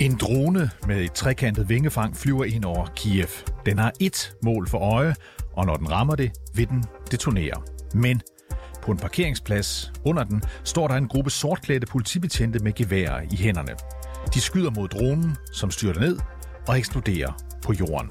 En drone med et trekantet vingefang flyver ind over Kiev. Den har ét mål for øje, og når den rammer det, vil den detonere. Men på en parkeringsplads under den står der en gruppe sortklædte politibetjente med geværer i hænderne. De skyder mod dronen, som styrter ned og eksploderer på jorden.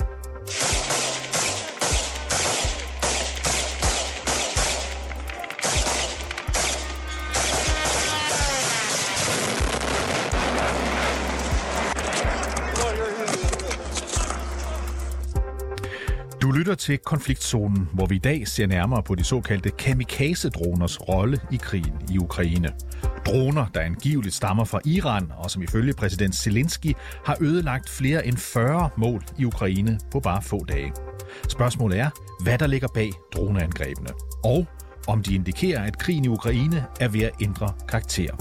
Du lytter til konfliktzonen, hvor vi i dag ser nærmere på de såkaldte kamikaze-droners rolle i krigen i Ukraine. Droner, der angiveligt stammer fra Iran, og som ifølge præsident Zelensky har ødelagt flere end 40 mål i Ukraine på bare få dage. Spørgsmålet er, hvad der ligger bag droneangrebene, og om de indikerer, at krigen i Ukraine er ved at ændre karakter.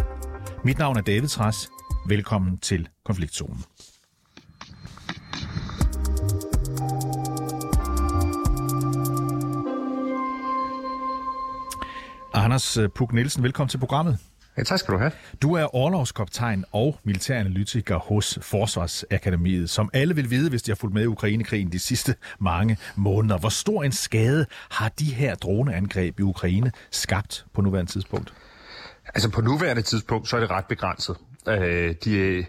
Mit navn er David Træs. Velkommen til konfliktzonen. Anders Puk Nielsen, velkommen til programmet. Ja, tak skal du have. Du er overlovskoptegn og militæranalytiker hos Forsvarsakademiet, som alle vil vide, hvis de har fulgt med i Ukrainekrigen de sidste mange måneder. Hvor stor en skade har de her droneangreb i Ukraine skabt på nuværende tidspunkt? Altså på nuværende tidspunkt, så er det ret begrænset. Øh, de,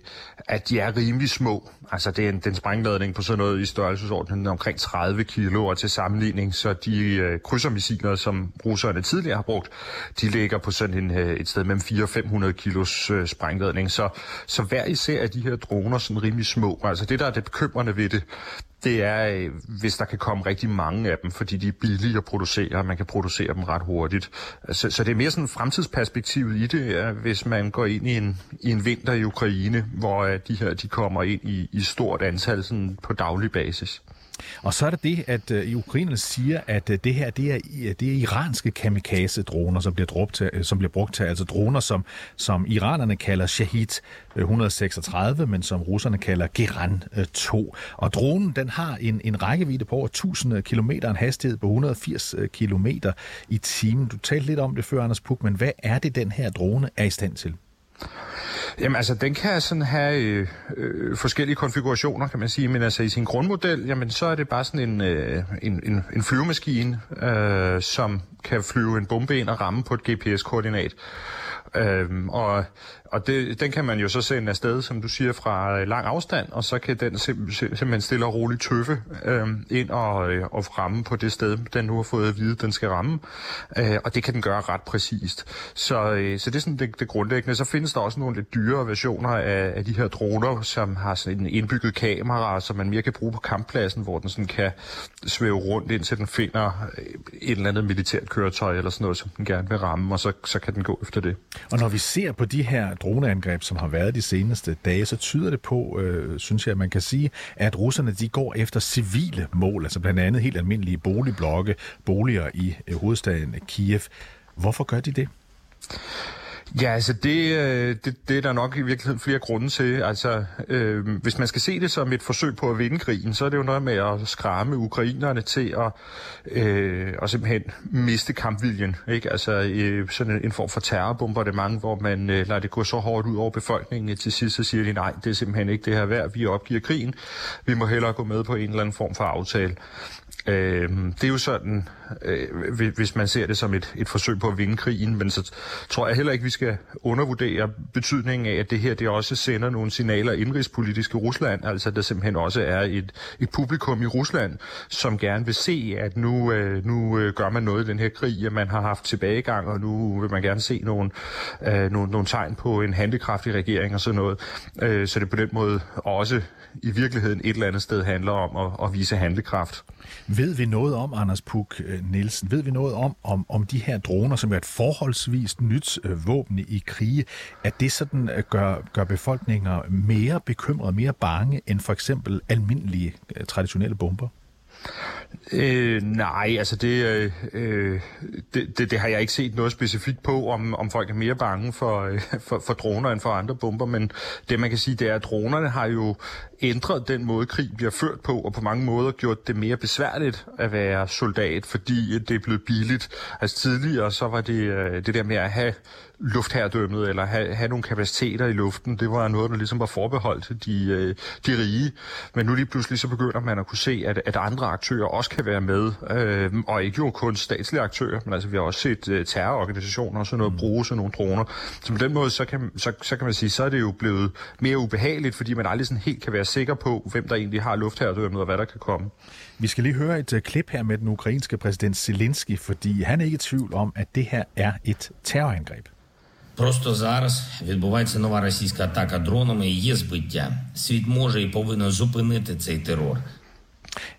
at de er rimelig små. Altså det er en, den sprængladning på sådan noget i størrelsesordenen omkring 30 kilo, og til sammenligning, så de øh, krydsermissiler, som russerne tidligere har brugt, de ligger på sådan en, øh, et sted mellem 400-500 kilos øh, sprængladning. Så, så hver især er de her droner sådan rimelig små. Altså det, der er det bekymrende ved det, det er, øh, hvis der kan komme rigtig mange af dem, fordi de er billige at producere, og man kan producere dem ret hurtigt. Så, så det er mere sådan fremtidsperspektivet i det, er, hvis man går ind i en, i en vinter i Ukraine, hvor øh, de her de kommer ind i, i stort antal sådan på daglig basis. Og så er det det, at uh, ukrainerne siger, at øh, det her det er, øh, det er iranske kamikaze-droner, som bliver, brugt til, som bliver brugt til, altså droner, som, som iranerne kalder Shahid 136, men som russerne kalder Geran 2. Og dronen, den har en, en rækkevidde på over 1000 km, en hastighed på 180 km i timen. Du talte lidt om det før, Anders Puk, men hvad er det, den her drone er i stand til? Jamen altså, den kan sådan have øh, øh, forskellige konfigurationer, kan man sige, men altså i sin grundmodel, jamen så er det bare sådan en, øh, en, en, en flyvemaskine, øh, som kan flyve en bombe ind og ramme på et GPS-koordinat. Øh, og og det, den kan man jo så sende afsted, som du siger, fra øh, lang afstand, og så kan den sim- simpelthen stille og roligt tøffe øh, ind og, øh, og ramme på det sted, den nu har fået at vide, den skal ramme. Øh, og det kan den gøre ret præcist. Så, øh, så det er sådan det, det grundlæggende. Så findes der også nogle lidt dyrere versioner af, af de her droner, som har sådan en indbygget kamera, som man mere kan bruge på kamppladsen, hvor den sådan kan svæve rundt, indtil den finder øh, et eller andet militært køretøj eller sådan noget, som den gerne vil ramme, og så, så kan den gå efter det. Og når vi ser på de her droneangreb, som har været de seneste dage, så tyder det på, øh, synes jeg, at man kan sige, at russerne de går efter civile mål, altså blandt andet helt almindelige boligblokke, boliger i øh, hovedstaden Kiev. Hvorfor gør de det? Ja, altså det, øh, det, det er der nok i virkeligheden flere grunde til. Altså, øh, hvis man skal se det som et forsøg på at vinde krigen, så er det jo noget med at skræmme ukrainerne til at, øh, at simpelthen miste kampviljen. Ikke? Altså øh, sådan en form for terrorbombardement, hvor man øh, lader det gå så hårdt ud over befolkningen. Til sidst så siger de, nej, det er simpelthen ikke det her værd. Vi opgiver krigen. Vi må hellere gå med på en eller anden form for aftale. Øh, det er jo sådan, øh, hvis man ser det som et, et forsøg på at vinde krigen, men så tror jeg heller ikke, vi skal undervurdere betydningen af, at det her det også sender nogle signaler indrigspolitisk i Rusland, altså der simpelthen også er et, et publikum i Rusland, som gerne vil se, at nu, øh, nu øh, gør man noget i den her krig, at man har haft tilbagegang, og nu vil man gerne se nogle, øh, nogle, nogle tegn på en handekraftig regering og sådan noget. Øh, så det på den måde også i virkeligheden et eller andet sted handler om at, at vise handlekraft. Ved vi noget om, Anders Puk øh, Øh, Nielsen, ved vi noget om, om, om de her droner, som er et forholdsvis nyt øh, våben i krige, at det sådan øh, gør, gør befolkninger mere bekymrede, mere bange end for eksempel almindelige øh, traditionelle bomber? Øh, nej, altså det, øh, øh, det, det, det har jeg ikke set noget specifikt på, om, om folk er mere bange for, øh, for, for droner end for andre bomber, men det man kan sige, det er, at dronerne har jo ændret den måde, krig bliver ført på, og på mange måder gjort det mere besværligt at være soldat, fordi det er blevet billigt. Altså tidligere, så var det øh, det der med at have luftherredømmet, eller have, have nogle kapaciteter i luften, det var noget, der ligesom var forbeholdt de, øh, de rige. Men nu lige pludselig så begynder man at kunne se, at, at andre aktører også kan være med, øh, og ikke jo kun statslige aktører, men altså vi har også set øh, terrororganisationer og sådan noget mm. bruge sådan nogle droner. Så på den måde, så kan, så, så kan man sige, så er det jo blevet mere ubehageligt, fordi man aldrig sådan helt kan være sikker på, hvem der egentlig har luftherredømmet og hvad der kan komme. Vi skal lige høre et uh, klip her med den ukrainske præsident Zelensky, fordi han er ikke i tvivl om, at det her er et terrorangreb. Просто зараз відбувається нова російська атака дронами і є збиття. Світ може і повинен зупинити цей терор.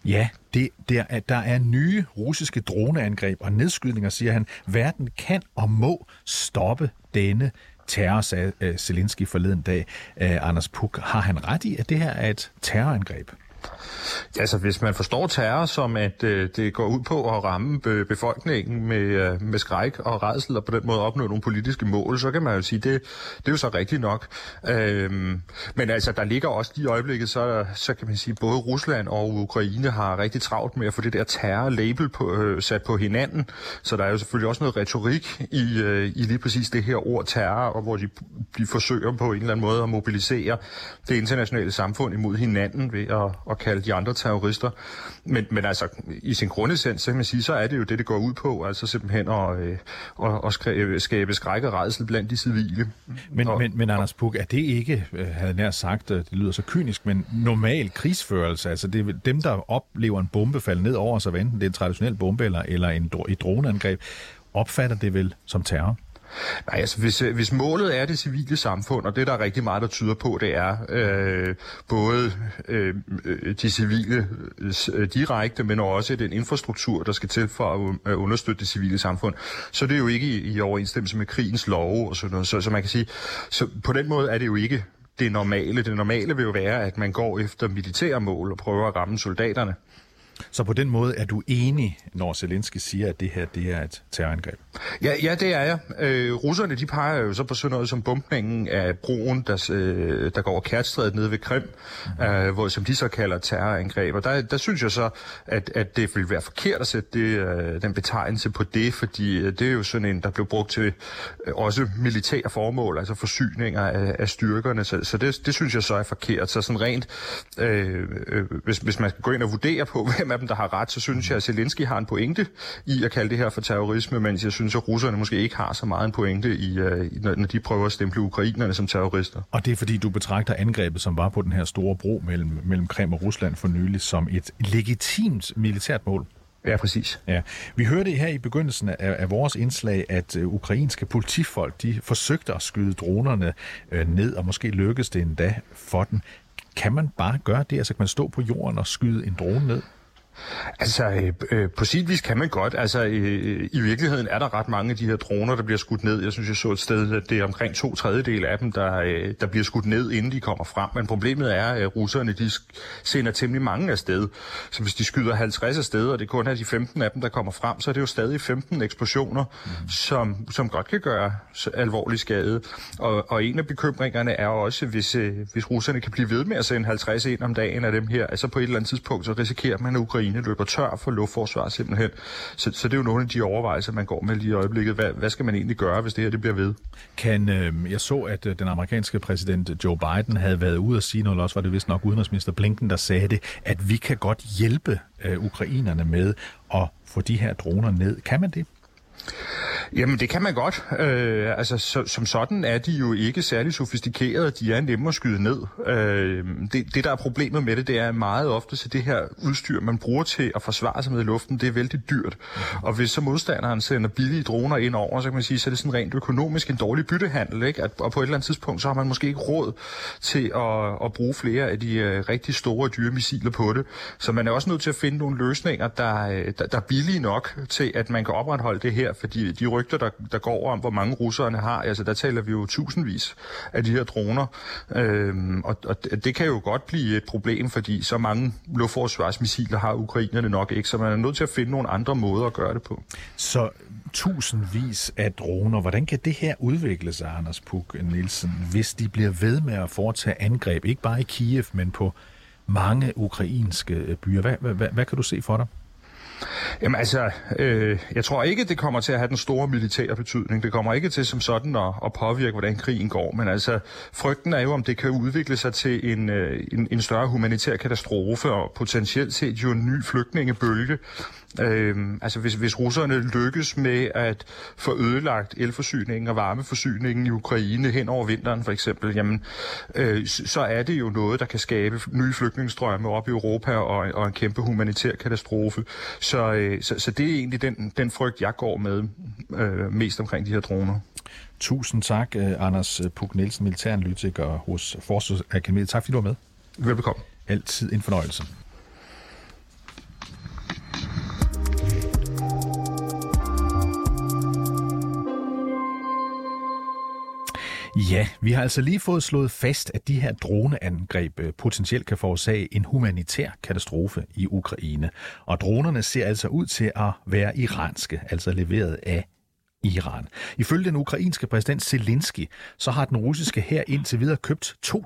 Ja, det, der, er, der er nye russiske droneangreb og nedskydninger, siger han. Verden kan og må stoppe denne terror, sagde øh, Zelensky forleden dag. Øh, Anders Puk, har han ret i, at det her er et terrorangreb? Altså, hvis man forstår terror som, at øh, det går ud på at ramme be- befolkningen med, øh, med skræk og redsel, og på den måde opnå nogle politiske mål, så kan man jo sige, det, det er jo så rigtigt nok. Øhm, men altså, der ligger også lige i øjeblikket, så, så kan man sige, både Rusland og Ukraine har rigtig travlt med at få det der terror-label på, øh, sat på hinanden. Så der er jo selvfølgelig også noget retorik i, øh, i lige præcis det her ord terror, og hvor de, de forsøger på en eller anden måde at mobilisere det internationale samfund imod hinanden ved at, at kalde de andre terrorister. Men, men altså, i sin grundessens, så kan man sige, så er det jo det, det går ud på, altså simpelthen at, øh, at, at skabe skræk og redsel blandt de civile. Men, og, men, men Anders Puk, er det ikke, øh, havde nær sagt, øh, det lyder så kynisk, men normal krigsførelse? Altså det er dem, der oplever en bombe falde ned over sig, enten det er en traditionel bombe eller, eller en, et droneangreb, opfatter det vel som terror? Nej, altså hvis, øh, hvis målet er det civile samfund, og det der er rigtig meget, der tyder på, det er øh, både øh, øh de civile øh, direkte, men også den infrastruktur, der skal til for at øh, understøtte det civile samfund, så det er jo ikke i, i overensstemmelse med krigens love og sådan noget. Så, så man kan sige, så på den måde er det jo ikke det normale. Det normale vil jo være, at man går efter militære mål og prøver at ramme soldaterne. Så på den måde er du enig, når Zelensky siger, at det her det er et terrorangreb? Ja, ja det er jeg. Øh, russerne de peger jo så på sådan noget som bumpningen af broen, der, øh, der går over Kærtstrædet nede ved Krim, mm. øh, hvor, som de så kalder terrorangreb. Og der, der synes jeg så, at, at det vil være forkert at sætte det, øh, den betegnelse på det, fordi øh, det er jo sådan en, der blev brugt til øh, også militære formål, altså forsyninger af, af styrkerne. Så, så det, det synes jeg så er forkert. Så sådan rent, øh, øh, hvis, hvis man skal gå ind og vurdere på, hvem af dem, der har ret, så synes jeg, at Zelensky har en pointe i at kalde det her for terrorisme, mens jeg synes, at russerne måske ikke har så meget en pointe, i, uh, når de prøver at stemple ukrainerne som terrorister. Og det er fordi, du betragter angrebet, som var på den her store bro mellem, mellem Krim og Rusland for nylig, som et legitimt militært mål? Ja, præcis. Ja. Vi hørte her i begyndelsen af, af vores indslag, at uh, ukrainske politifolk de forsøgte at skyde dronerne uh, ned, og måske lykkedes det endda for den. Kan man bare gøre det? Altså kan man stå på jorden og skyde en drone ned? Altså, øh, øh, på sin vis kan man godt. Altså, øh, i virkeligheden er der ret mange af de her droner, der bliver skudt ned. Jeg synes, jeg så et sted, at det er omkring to tredjedel af dem, der, øh, der bliver skudt ned, inden de kommer frem. Men problemet er, at russerne de sender temmelig mange afsted. Så hvis de skyder 50 afsted, og det kun er de 15 af dem, der kommer frem, så er det jo stadig 15 eksplosioner, mm. som, som godt kan gøre alvorlig skade. Og, og en af bekymringerne er også, hvis, øh, hvis russerne kan blive ved med at sende 50 ind om dagen af dem her, altså på et eller andet tidspunkt, så risikerer man, at Ukraine Ukraine løber tør for luftforsvar simpelthen. Så, så det er jo nogle af de overvejelser, man går med lige i øjeblikket. Hvad, hvad skal man egentlig gøre, hvis det her det bliver ved? Kan, øh, jeg så, at øh, den amerikanske præsident Joe Biden havde været ude og sige noget, også var det vist nok udenrigsminister Blinken, der sagde det, at vi kan godt hjælpe øh, ukrainerne med at få de her droner ned. Kan man det? Jamen, det kan man godt. Øh, altså, så, som sådan er de jo ikke særlig sofistikerede. De er nemme at skyde ned. Øh, det, det, der er problemet med det, det er meget ofte, så det her udstyr, man bruger til at forsvare sig med i luften, det er vældig dyrt. Og hvis så modstanderen sender billige droner ind over, så kan man sige, så er det sådan rent økonomisk en dårlig byttehandel. Ikke? At, og på et eller andet tidspunkt, så har man måske ikke råd til at, at bruge flere af de uh, rigtig store dyre missiler på det. Så man er også nødt til at finde nogle løsninger, der, øh, der, der er billige nok til, at man kan opretholde det her, fordi de rygter, der, der går om, hvor mange russerne har. Altså, der taler vi jo tusindvis af de her droner. Øhm, og, og det kan jo godt blive et problem, fordi så mange luftforsvarsmissiler har ukrainerne nok ikke, så man er nødt til at finde nogle andre måder at gøre det på. Så tusindvis af droner. Hvordan kan det her udvikle sig, Anders Puk Nielsen, hvis de bliver ved med at foretage angreb, ikke bare i Kiev, men på mange ukrainske byer? Hvad, hvad, hvad, hvad kan du se for dig? Jamen altså, øh, jeg tror ikke, det kommer til at have den store militære betydning. Det kommer ikke til som sådan at, at påvirke, hvordan krigen går. Men altså, frygten er jo, om det kan udvikle sig til en, øh, en, en større humanitær katastrofe og potentielt set jo en ny flygtningebølge. Øhm, altså hvis, hvis russerne lykkes med at få ødelagt elforsyningen og varmeforsyningen i Ukraine hen over vinteren for eksempel, jamen, øh, så er det jo noget, der kan skabe nye flygtningestrømme op i Europa og, og en kæmpe humanitær katastrofe. Så, øh, så, så det er egentlig den, den frygt, jeg går med øh, mest omkring de her droner. Tusind tak, øh, Anders Puk Nielsen, militæranalytiker hos Forsvarsakademiet. Tak fordi du var med. Velbekomme. Altid en fornøjelse. Ja, vi har altså lige fået slået fast, at de her droneangreb øh, potentielt kan forårsage en humanitær katastrofe i Ukraine. Og dronerne ser altså ud til at være iranske, altså leveret af Iran. Ifølge den ukrainske præsident Zelensky, så har den russiske her indtil videre købt 2.400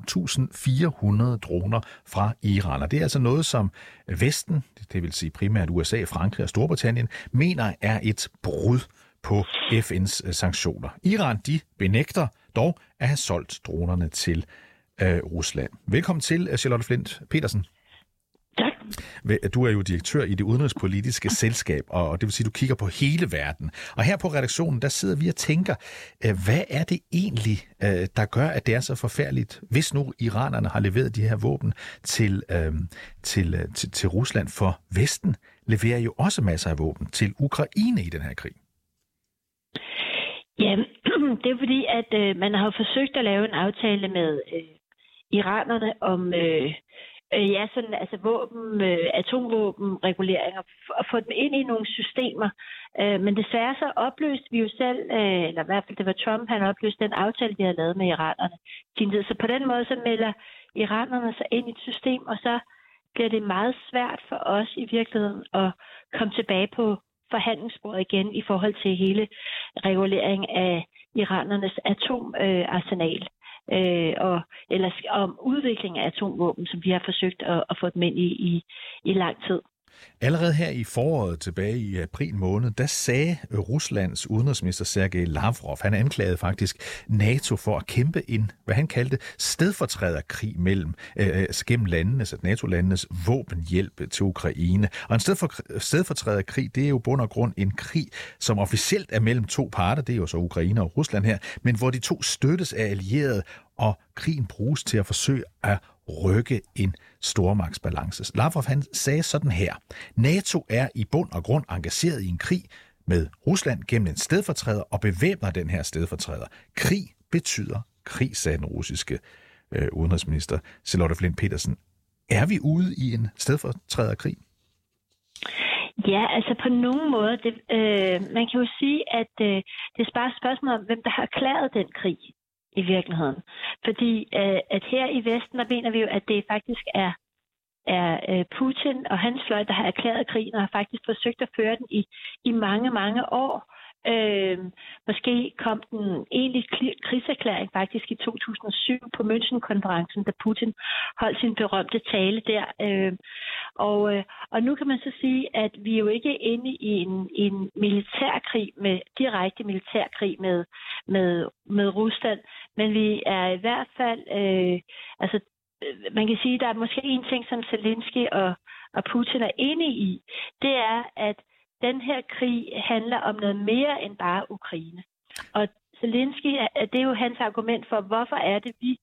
droner fra Iran. Og det er altså noget, som Vesten, det vil sige primært USA, Frankrig og Storbritannien, mener er et brud på FN's øh, sanktioner. Iran, de benægter dog at have solgt dronerne til øh, Rusland. Velkommen til, øh, Charlotte Flint Petersen. Tak. Du er jo direktør i det udenrigspolitiske selskab, og det vil sige, at du kigger på hele verden. Og her på redaktionen, der sidder vi og tænker, øh, hvad er det egentlig, der gør, at det er så forfærdeligt, hvis nu iranerne har leveret de her våben til, til, til, til Rusland, for Vesten leverer jo også masser af våben til Ukraine i den her krig. Ja, det er fordi, at øh, man har forsøgt at lave en aftale med øh, iranerne om øh, øh, ja, sådan, altså våben, øh, atomvåbenreguleringer, og få dem ind i nogle systemer. Øh, men desværre så opløste vi jo selv, øh, eller i hvert fald det var Trump, han opløste den aftale, vi havde lavet med iranerne. Så på den måde så melder iranerne sig ind i et system, og så bliver det meget svært for os i virkeligheden at komme tilbage på forhandlingsbordet igen i forhold til hele regulering af iranernes atomarsenal. Øh, og, eller om udvikling af atomvåben, som vi har forsøgt at, at få dem ind i, i, i lang tid. Allerede her i foråret tilbage i april måned, der sagde øh, Ruslands udenrigsminister Sergej Lavrov, han anklagede faktisk NATO for at kæmpe en, hvad han kaldte, stedfortræderkrig mellem øh, øh altså gennem landenes, at NATO-landenes våbenhjælp til Ukraine. Og en stedfor, stedfortræderkrig, det er jo bund og grund en krig, som officielt er mellem to parter, det er jo så Ukraine og Rusland her, men hvor de to støttes af allierede, og krigen bruges til at forsøge at rykke en stormagtsbalance. Lavrov han sagde sådan her. NATO er i bund og grund engageret i en krig med Rusland gennem en stedfortræder og bevæbner den her stedfortræder. Krig betyder krig, sagde den russiske øh, udenrigsminister Charlotte Flint Petersen. Er vi ude i en stedfortræderkrig? Ja, altså på nogen måde. Det, øh, man kan jo sige, at øh, det er bare et spørgsmål om, hvem der har erklæret den krig i virkeligheden. Fordi øh, at her i Vesten, der mener vi jo, at det faktisk er, er øh, Putin og hans fløj, der har erklæret krigen og har faktisk forsøgt at føre den i, i mange, mange år. Øh, måske kom den egentlig krigserklæring faktisk i 2007 på München-konferencen, da Putin holdt sin berømte tale der. Øh, og, øh, og nu kan man så sige, at vi er jo ikke inde i en, en militærkrig med direkte militærkrig med, med, med Rusland, men vi er i hvert fald, øh, altså øh, man kan sige, at der er måske en ting, som Zelensky og, og Putin er enige i, det er, at den her krig handler om noget mere end bare Ukraine. Og Zelensky, det er jo hans argument for, hvorfor er det, vi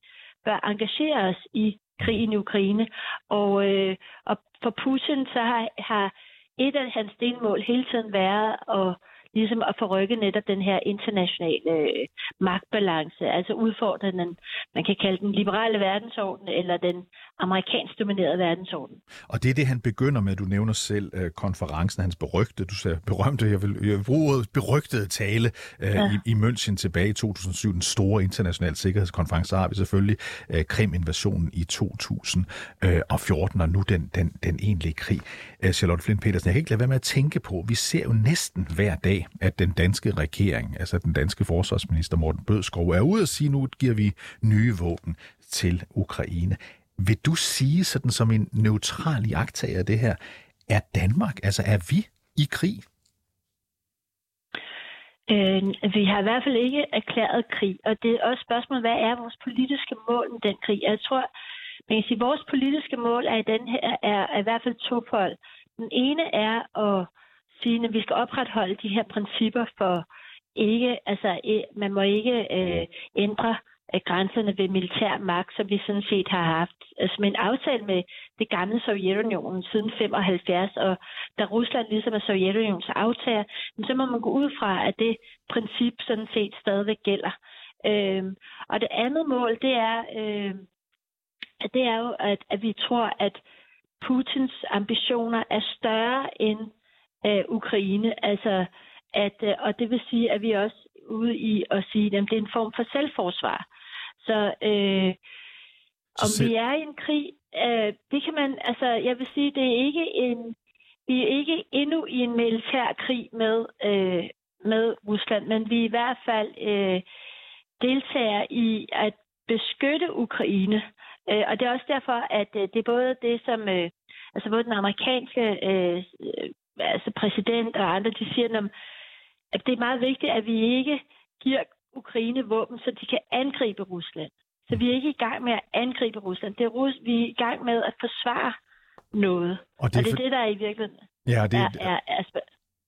bør engagere os i krigen i Ukraine. Og, øh, og for Putin så har, har et af hans delmål hele tiden været at ligesom at forrykke netop den her internationale øh, magtbalance, altså udfordre den, man kan kalde den liberale verdensorden, eller den amerikansk dominerede verdensorden. Og det er det, han begynder med. Du nævner selv øh, konferencen, hans berygte, du sagde berømte, jeg vil, jeg vil bruge ordet berygtede tale øh, ja. i, i München tilbage i 2007, den store internationale sikkerhedskonference, har vi selvfølgelig øh, Krim-invasionen i 2014, og nu den, den, den egentlige krig. Øh, Charlotte Flint Petersen, jeg kan ikke lade være med at tænke på, vi ser jo næsten hver dag, at den danske regering, altså den danske forsvarsminister Morten Bødskov, er ude og sige, nu giver vi nye våben til Ukraine. Vil du sige sådan som en neutral iagtager af det her, er Danmark, altså er vi i krig? Øh, vi har i hvert fald ikke erklæret krig, og det er også spørgsmålet, hvad er vores politiske mål med den krig? Jeg tror, man kan sige, at vores politiske mål er i den her er, er i hvert fald tofold. Den ene er at sige, at vi skal opretholde de her principper for ikke, altså e, man må ikke øh, ændre øh, grænserne ved militær magt, som vi sådan set har haft altså med en aftale med det gamle Sovjetunionen siden 75, og da Rusland ligesom er Sovjetunionens aftager, så må man gå ud fra, at det princip sådan set stadigvæk gælder. Øhm, og det andet mål, det er, øh, det er jo, at, at vi tror, at Putins ambitioner er større end øh, Ukraine. Altså, at, øh, og det vil sige, at vi også ude i at sige, at det er en form for selvforsvar. Så øh, om vi er i en krig, øh, det kan man, altså jeg vil sige, det er ikke en, vi er ikke endnu i en militær krig med, øh, med Rusland, men vi er i hvert fald øh, deltager i at beskytte Ukraine. Øh, og det er også derfor, at øh, det er både det, som øh, altså både den amerikanske øh, altså præsident og andre, de siger, at det er meget vigtigt, at vi ikke giver Ukraine våben, så de kan angribe Rusland. Så vi er ikke i gang med at angribe Rusland. Det er Rus vi er i gang med at forsvare noget. Og det er, og det, er for... det der er i virkeligheden ja, det, er, er, er,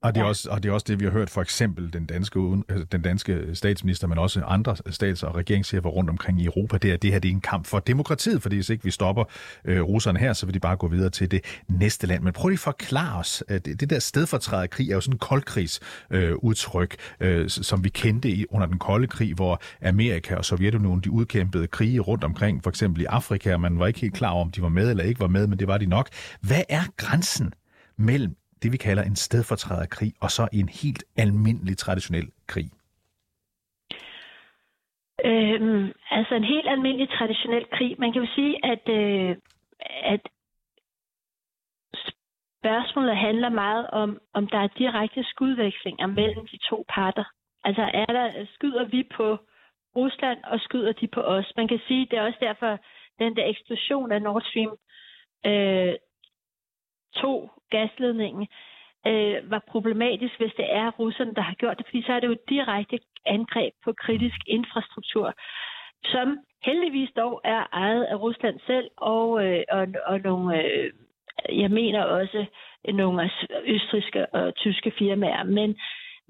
og det, er også, og det er også det, vi har hørt for eksempel den danske, altså den danske statsminister, men også andre stats- og regeringschefer rundt omkring i Europa, det er, at det her det er en kamp for demokratiet, fordi hvis ikke vi stopper øh, russerne her, så vil de bare gå videre til det næste land. Men prøv lige at forklare os, at det, det der stedfortræderkrig er jo sådan en koldkrigsudtryk, øh, øh, som vi kendte i, under den kolde krig, hvor Amerika og Sovjetunionen de udkæmpede krige rundt omkring, for eksempel i Afrika, og man var ikke helt klar over, om de var med eller ikke var med, men det var de nok. Hvad er grænsen mellem det, vi kalder en stedfortræderkrig, og så en helt almindelig traditionel krig? Øhm, altså en helt almindelig traditionel krig. Man kan jo sige, at, øh, at spørgsmålet handler meget om, om der er direkte skudvekslinger mellem de to parter. Altså er der, skyder vi på Rusland, og skyder de på os? Man kan sige, det er også derfor, den der eksplosion af Nord Stream øh, 2 gasledningen øh, var problematisk, hvis det er russerne, der har gjort det, fordi så er det jo et direkte angreb på kritisk infrastruktur, som heldigvis dog er ejet af Rusland selv og, øh, og, og nogle, øh, jeg mener også nogle østriske og tyske firmaer, men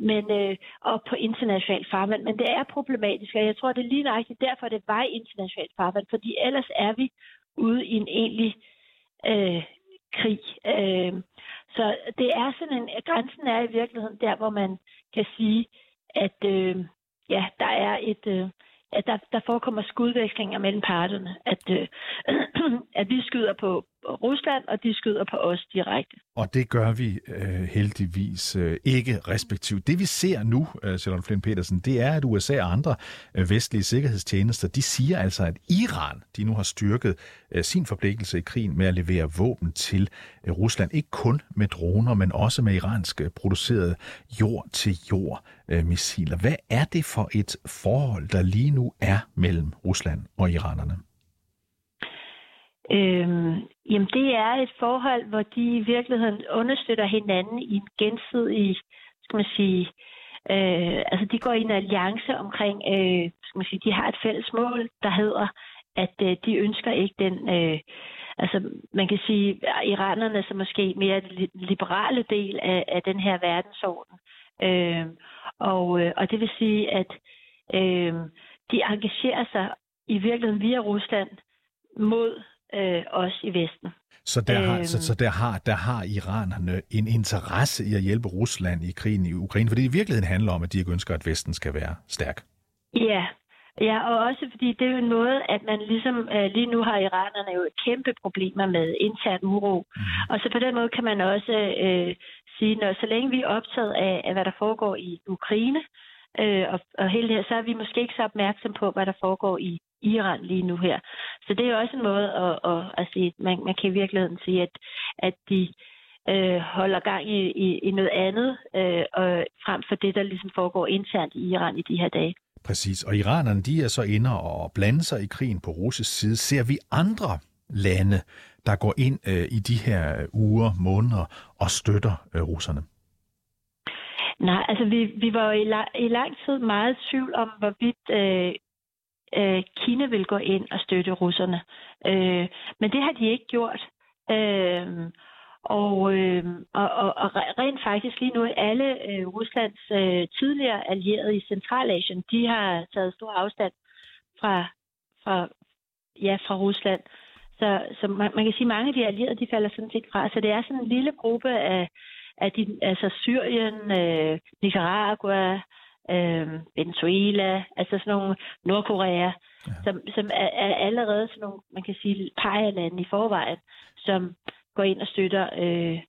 men øh, og på international farvand. Men det er problematisk, og jeg tror, det er lige nøjagtigt derfor, det var international farvand, fordi ellers er vi ude i en egentlig øh, krig. Øh, så det er sådan en, grænsen er i virkeligheden der, hvor man kan sige, at øh, ja, der er et, øh, at der, der forekommer skudvekslinger mellem parterne, at, øh, at vi skyder på Rusland, og de skyder på os direkte. Og det gør vi øh, heldigvis øh, ikke respektivt. Det vi ser nu, øh, Charlotte Flynn Petersen, det er, at USA og andre øh, vestlige sikkerhedstjenester, de siger altså, at Iran, de nu har styrket øh, sin forpligtelse i krigen med at levere våben til øh, Rusland. Ikke kun med droner, men også med iransk øh, produceret jord-til-jord øh, missiler. Hvad er det for et forhold, der lige nu er mellem Rusland og iranerne? Øhm, jamen det er et forhold, hvor de i virkeligheden understøtter hinanden i en gensidig, skal man sige, øh, altså de går i en alliance omkring, øh, skal man sige, de har et fælles mål, der hedder, at øh, de ønsker ikke den, øh, altså man kan sige, iranerne som måske mere den liberale del af, af den her verdensorden. Øh, og, øh, og det vil sige, at øh, de engagerer sig i virkeligheden via Rusland mod øh, os i Vesten. Så der, har, så, så der, har, der har iranerne en interesse i at hjælpe Rusland i krigen i Ukraine, fordi det i virkeligheden handler om, at de ikke ønsker, at Vesten skal være stærk. Ja, Ja, og også fordi det er jo en måde, at man ligesom øh, lige nu har iranerne jo kæmpe problemer med intern uro. Mm. Og så på den måde kan man også øh, sige, når så længe vi er optaget af, af hvad der foregår i Ukraine, øh, og, og hele det her, så er vi måske ikke så opmærksom på, hvad der foregår i Iran lige nu her. Så det er jo også en måde at, at, at sige, man, man kan i virkeligheden sige, at, at de øh, holder gang i, i, i noget andet, øh, og frem for det, der ligesom foregår internt i Iran i de her dage. Præcis, og iranerne de er så inde og blande sig i krigen på russisk side. Ser vi andre lande, der går ind øh, i de her uger, måneder og støtter øh, russerne? Nej, altså vi, vi var i, la- i lang tid meget i tvivl om, hvorvidt øh, øh, Kina vil gå ind og støtte russerne. Øh, men det har de ikke gjort. Øh, og, øh, og, og, og rent faktisk lige nu, alle øh, Ruslands øh, tidligere allierede i Centralasien, de har taget stor afstand fra, fra, ja, fra Rusland. Så, så man, man kan sige, at mange af de allierede, de falder sådan set fra. Så det er sådan en lille gruppe af, af de, altså Syrien, øh, Nicaragua, øh, Venezuela, altså sådan nogle Nordkorea, ja. som, som er, er allerede sådan nogle, man kan sige, pegerlande i forvejen, som går ind og støtter øh,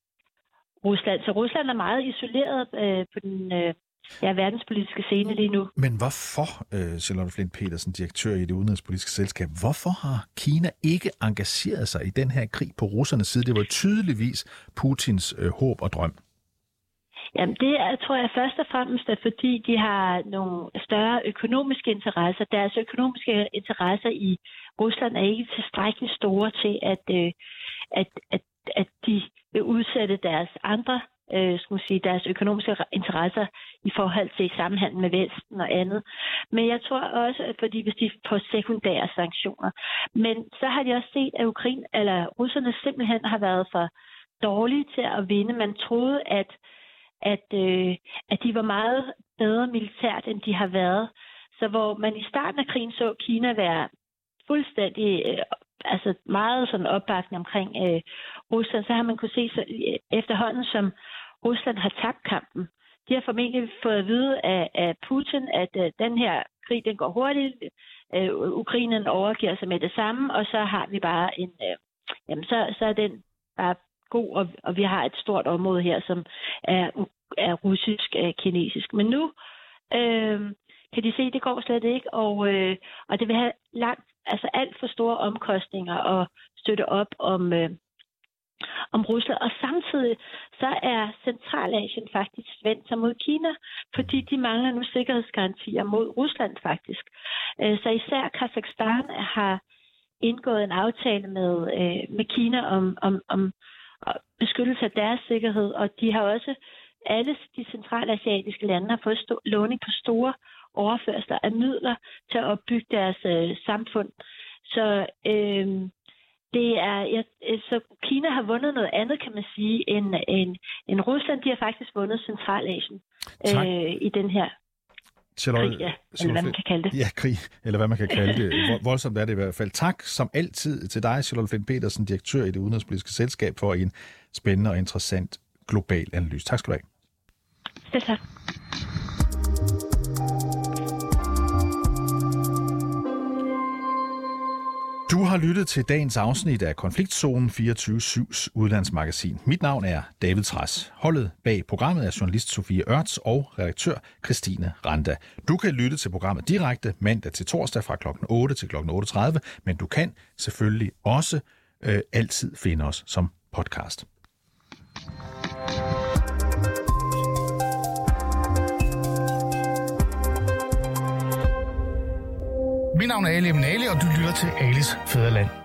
Rusland. Så Rusland er meget isoleret øh, på den øh, ja, verdenspolitiske scene lige nu. Men hvorfor, øh, Charlotte Flint Petersen, direktør i det udenrigspolitiske selskab, hvorfor har Kina ikke engageret sig i den her krig på russernes side? Det var tydeligvis Putins øh, håb og drøm. Jamen det er, tror jeg først og fremmest, at fordi de har nogle større økonomiske interesser. Deres økonomiske interesser i Rusland er ikke tilstrækkeligt store til, at, øh, at, at at de vil udsætte deres andre, øh, skulle sige, deres økonomiske interesser i forhold til sammenhængen med Vesten og andet. Men jeg tror også, at fordi hvis de får sekundære sanktioner. Men så har de også set, at Ukraine, eller russerne simpelthen har været for dårlige til at vinde. Man troede, at, at, øh, at de var meget bedre militært, end de har været. Så hvor man i starten af krigen så Kina være fuldstændig øh, altså meget sådan opbakning omkring øh, Rusland, så har man kunne se så, øh, efterhånden, som Rusland har tabt kampen. De har formentlig fået at vide af, af Putin, at øh, den her krig den går hurtigt. Øh, Ukrainen overgiver sig med det samme, og så har vi bare en... Øh, jamen, så, så er den bare god, og, og vi har et stort område her, som er, er russisk-kinesisk. Men nu øh, kan de se, at det går slet ikke, og, øh, og det vil have langt altså alt for store omkostninger at støtte op om, øh, om Rusland. Og samtidig så er Centralasien faktisk vendt sig mod Kina, fordi de mangler nu sikkerhedsgarantier mod Rusland faktisk. Øh, så især Kazakhstan har indgået en aftale med, øh, med Kina om, om, om beskyttelse af deres sikkerhed, og de har også alle de centralasiatiske lande har fået stå, låning på store overførsler af midler til at opbygge deres øh, samfund. Så øh, det er, ja, så Kina har vundet noget andet, kan man sige, end, end, end Rusland. De har faktisk vundet Centralasien øh, i den her Charlotte, krig, ja, eller hvad man kan kalde det. Ja, krig, eller hvad man kan kalde det. Voldsomt er det i hvert fald. Tak som altid til dig, Charlotte Flint Petersen, direktør i det udenrigspolitiske selskab, for en spændende og interessant global analyse. Tak skal du have. Selv tak. Du har lyttet til dagens afsnit af Konfliktzonen 24-7's udlandsmagasin. Mit navn er David Træs. Holdet bag programmet er journalist Sofie Ørts og redaktør Christine Randa. Du kan lytte til programmet direkte mandag til torsdag fra kl. 8 til kl. 8.30, men du kan selvfølgelig også øh, altid finde os som podcast. Mit navn er Ali Eminali, og du lytter til Alis Fæderland.